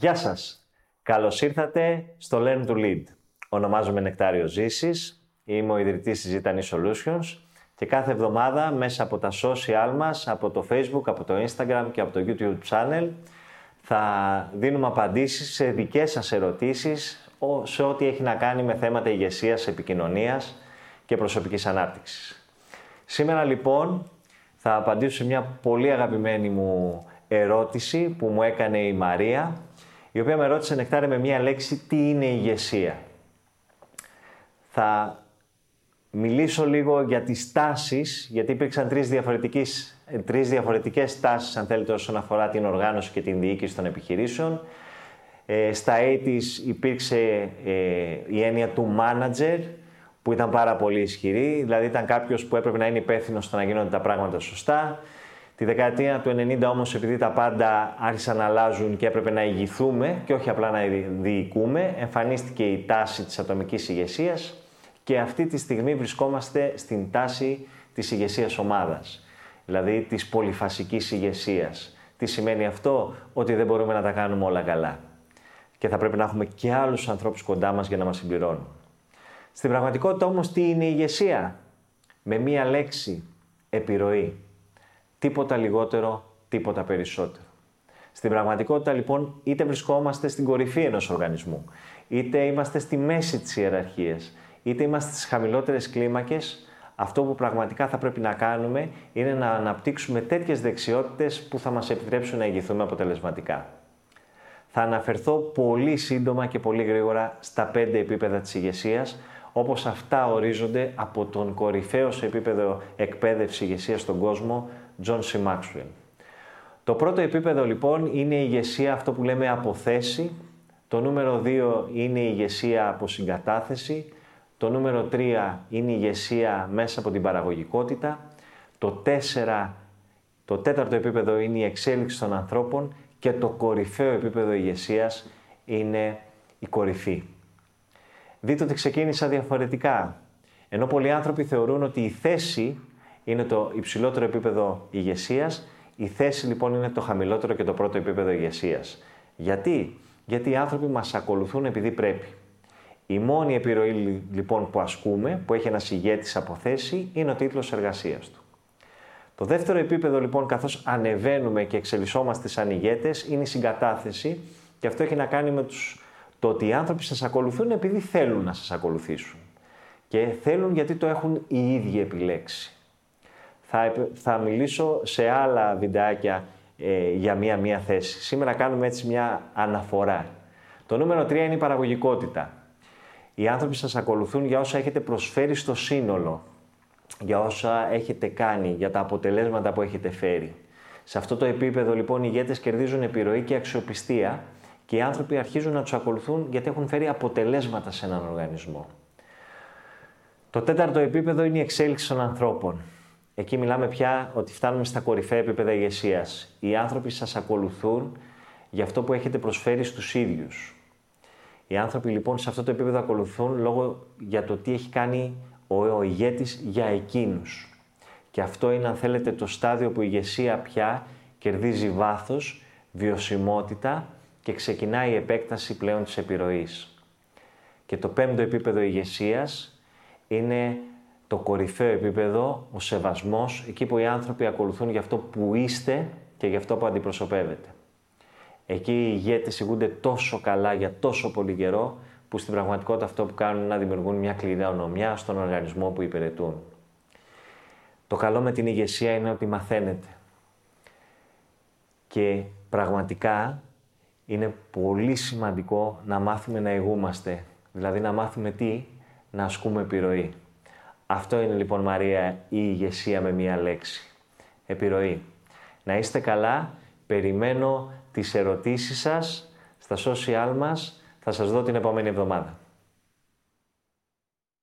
Γεια σας. Καλώς ήρθατε στο Learn to Lead. Ονομάζομαι Νεκτάριο Ζήσης, είμαι ο ιδρυτής της Zitani Solutions και κάθε εβδομάδα μέσα από τα social μας, από το Facebook, από το Instagram και από το YouTube channel θα δίνουμε απαντήσεις σε δικές σας ερωτήσεις σε ό,τι έχει να κάνει με θέματα ηγεσίας, επικοινωνίας και προσωπικής ανάπτυξης. Σήμερα λοιπόν θα απαντήσω σε μια πολύ αγαπημένη μου ερώτηση που μου έκανε η Μαρία, η οποία με ρώτησε νεκτάρε με μια λέξη τι είναι ηγεσία. Θα μιλήσω λίγο για τις τάσεις, γιατί υπήρξαν τρεις, διαφορετικές, τρεις διαφορετικές τάσεις, αν θέλετε, όσον αφορά την οργάνωση και την διοίκηση των επιχειρήσεων. Ε, στα 80's υπήρξε ε, η έννοια του manager, που ήταν πάρα πολύ ισχυρή, δηλαδή ήταν κάποιος που έπρεπε να είναι υπεύθυνος στο να γίνονται τα πράγματα σωστά. Τη δεκαετία του 90 όμως επειδή τα πάντα άρχισαν να αλλάζουν και έπρεπε να ηγηθούμε και όχι απλά να διοικούμε, εμφανίστηκε η τάση της ατομικής ηγεσίας και αυτή τη στιγμή βρισκόμαστε στην τάση της ηγεσίας ομάδας, δηλαδή της πολυφασικής ηγεσίας. Τι σημαίνει αυτό, ότι δεν μπορούμε να τα κάνουμε όλα καλά. Και θα πρέπει να έχουμε και άλλους ανθρώπους κοντά μας για να μας συμπληρώνουν. Στην πραγματικότητα όμως τι είναι η ηγεσία; Με μία λέξη, επιρροή. Τίποτα λιγότερο, τίποτα περισσότερο. Στην πραγματικότητα λοιπόν είτε βρισκόμαστε στην κορυφή ενός οργανισμού, είτε είμαστε στη μέση της ιεραρχίας, είτε είμαστε στις χαμηλότερες κλίμακες, αυτό που πραγματικά θα πρέπει να κάνουμε είναι να αναπτύξουμε τέτοιες δεξιότητες που θα μας επιτρέψουν να ηγηθούμε αποτελεσματικά. Θα αναφερθώ πολύ σύντομα και πολύ γρήγορα στα πέντε επίπεδα της ηγεσίας, όπως αυτά ορίζονται από τον κορυφαίο σε επίπεδο εκπαίδευση ηγεσίας στον κόσμο, John C. Maxwell. Το πρώτο επίπεδο λοιπόν είναι η ηγεσία, αυτό που λέμε αποθέση. Το νούμερο 2 είναι η ηγεσία από συγκατάθεση. Το νούμερο 3 είναι η ηγεσία μέσα από την παραγωγικότητα. Το 4, το τέταρτο επίπεδο είναι η εξέλιξη των ανθρώπων και το κορυφαίο επίπεδο ηγεσίας είναι η κορυφή. Δείτε ότι ξεκίνησα διαφορετικά. Ενώ πολλοί άνθρωποι θεωρούν ότι η θέση είναι το υψηλότερο επίπεδο ηγεσίας, η θέση λοιπόν είναι το χαμηλότερο και το πρώτο επίπεδο ηγεσίας. Γιατί; Γιατί οι άνθρωποι μας ακολουθούν επειδή πρέπει. Η μόνη επιρροή λοιπόν που ασκούμε, που έχει ένας ηγέτης από θέση, είναι ο τίτλος εργασίας του. Το δεύτερο επίπεδο λοιπόν, καθώς ανεβαίνουμε και εξελισσόμαστε σαν ηγέτες, είναι η συγκατάθεση και αυτό έχει να κάνει με τους το ότι οι άνθρωποι σας ακολουθούν επειδή θέλουν να σας ακολουθήσουν. Και θέλουν γιατί το έχουν οι ίδιοι επιλέξει. Θα, θα μιλήσω σε άλλα βιντεάκια ε, για μία-μία θέση. Σήμερα κάνουμε έτσι μια αναφορά. Το νούμερο 3 είναι η παραγωγικότητα. Οι άνθρωποι σας ακολουθούν για όσα έχετε προσφέρει στο σύνολο, για όσα έχετε κάνει, για τα αποτελέσματα που έχετε φέρει. Σε αυτό το επίπεδο λοιπόν οι ηγέτες κερδίζουν επιρροή και αξιοπιστία και οι άνθρωποι αρχίζουν να τους ακολουθούν γιατί έχουν φέρει αποτελέσματα σε έναν οργανισμό. Το τέταρτο επίπεδο είναι η εξέλιξη των ανθρώπων. Εκεί μιλάμε πια ότι φτάνουμε στα κορυφαία επίπεδα ηγεσίας. Οι άνθρωποι σας ακολουθούν για αυτό που έχετε προσφέρει στους ίδιους. Οι άνθρωποι λοιπόν σε αυτό το επίπεδο ακολουθούν λόγω για το τι έχει κάνει ο, ο ηγέτης για εκείνους. Και αυτό είναι αν θέλετε το στάδιο που η ηγεσία πια κερδίζει βάθος, βιωσιμότητα και ξεκινάει η επέκταση πλέον της επιρροής. Και το πέμπτο επίπεδο ηγεσίας είναι το κορυφαίο επίπεδο, ο σεβασμός, εκεί που οι άνθρωποι ακολουθούν για αυτό που είστε και για αυτό που αντιπροσωπεύετε. Εκεί οι ηγέτες ηγούνται τόσο καλά για τόσο πολύ καιρό, που στην πραγματικότητα αυτό που κάνουν είναι να δημιουργούν μια κληρονομιά στον οργανισμό που υπηρετούν. Το καλό με την ηγεσία είναι ότι μαθαίνετε. Και πραγματικά είναι πολύ σημαντικό να μάθουμε να ηγούμαστε. Δηλαδή να μάθουμε τι, να ασκούμε επιρροή. Αυτό είναι λοιπόν Μαρία η ηγεσία με μία λέξη. Επιρροή. Να είστε καλά, περιμένω τις ερωτήσεις σας στα social μας, θα σας δω την επόμενη εβδομάδα.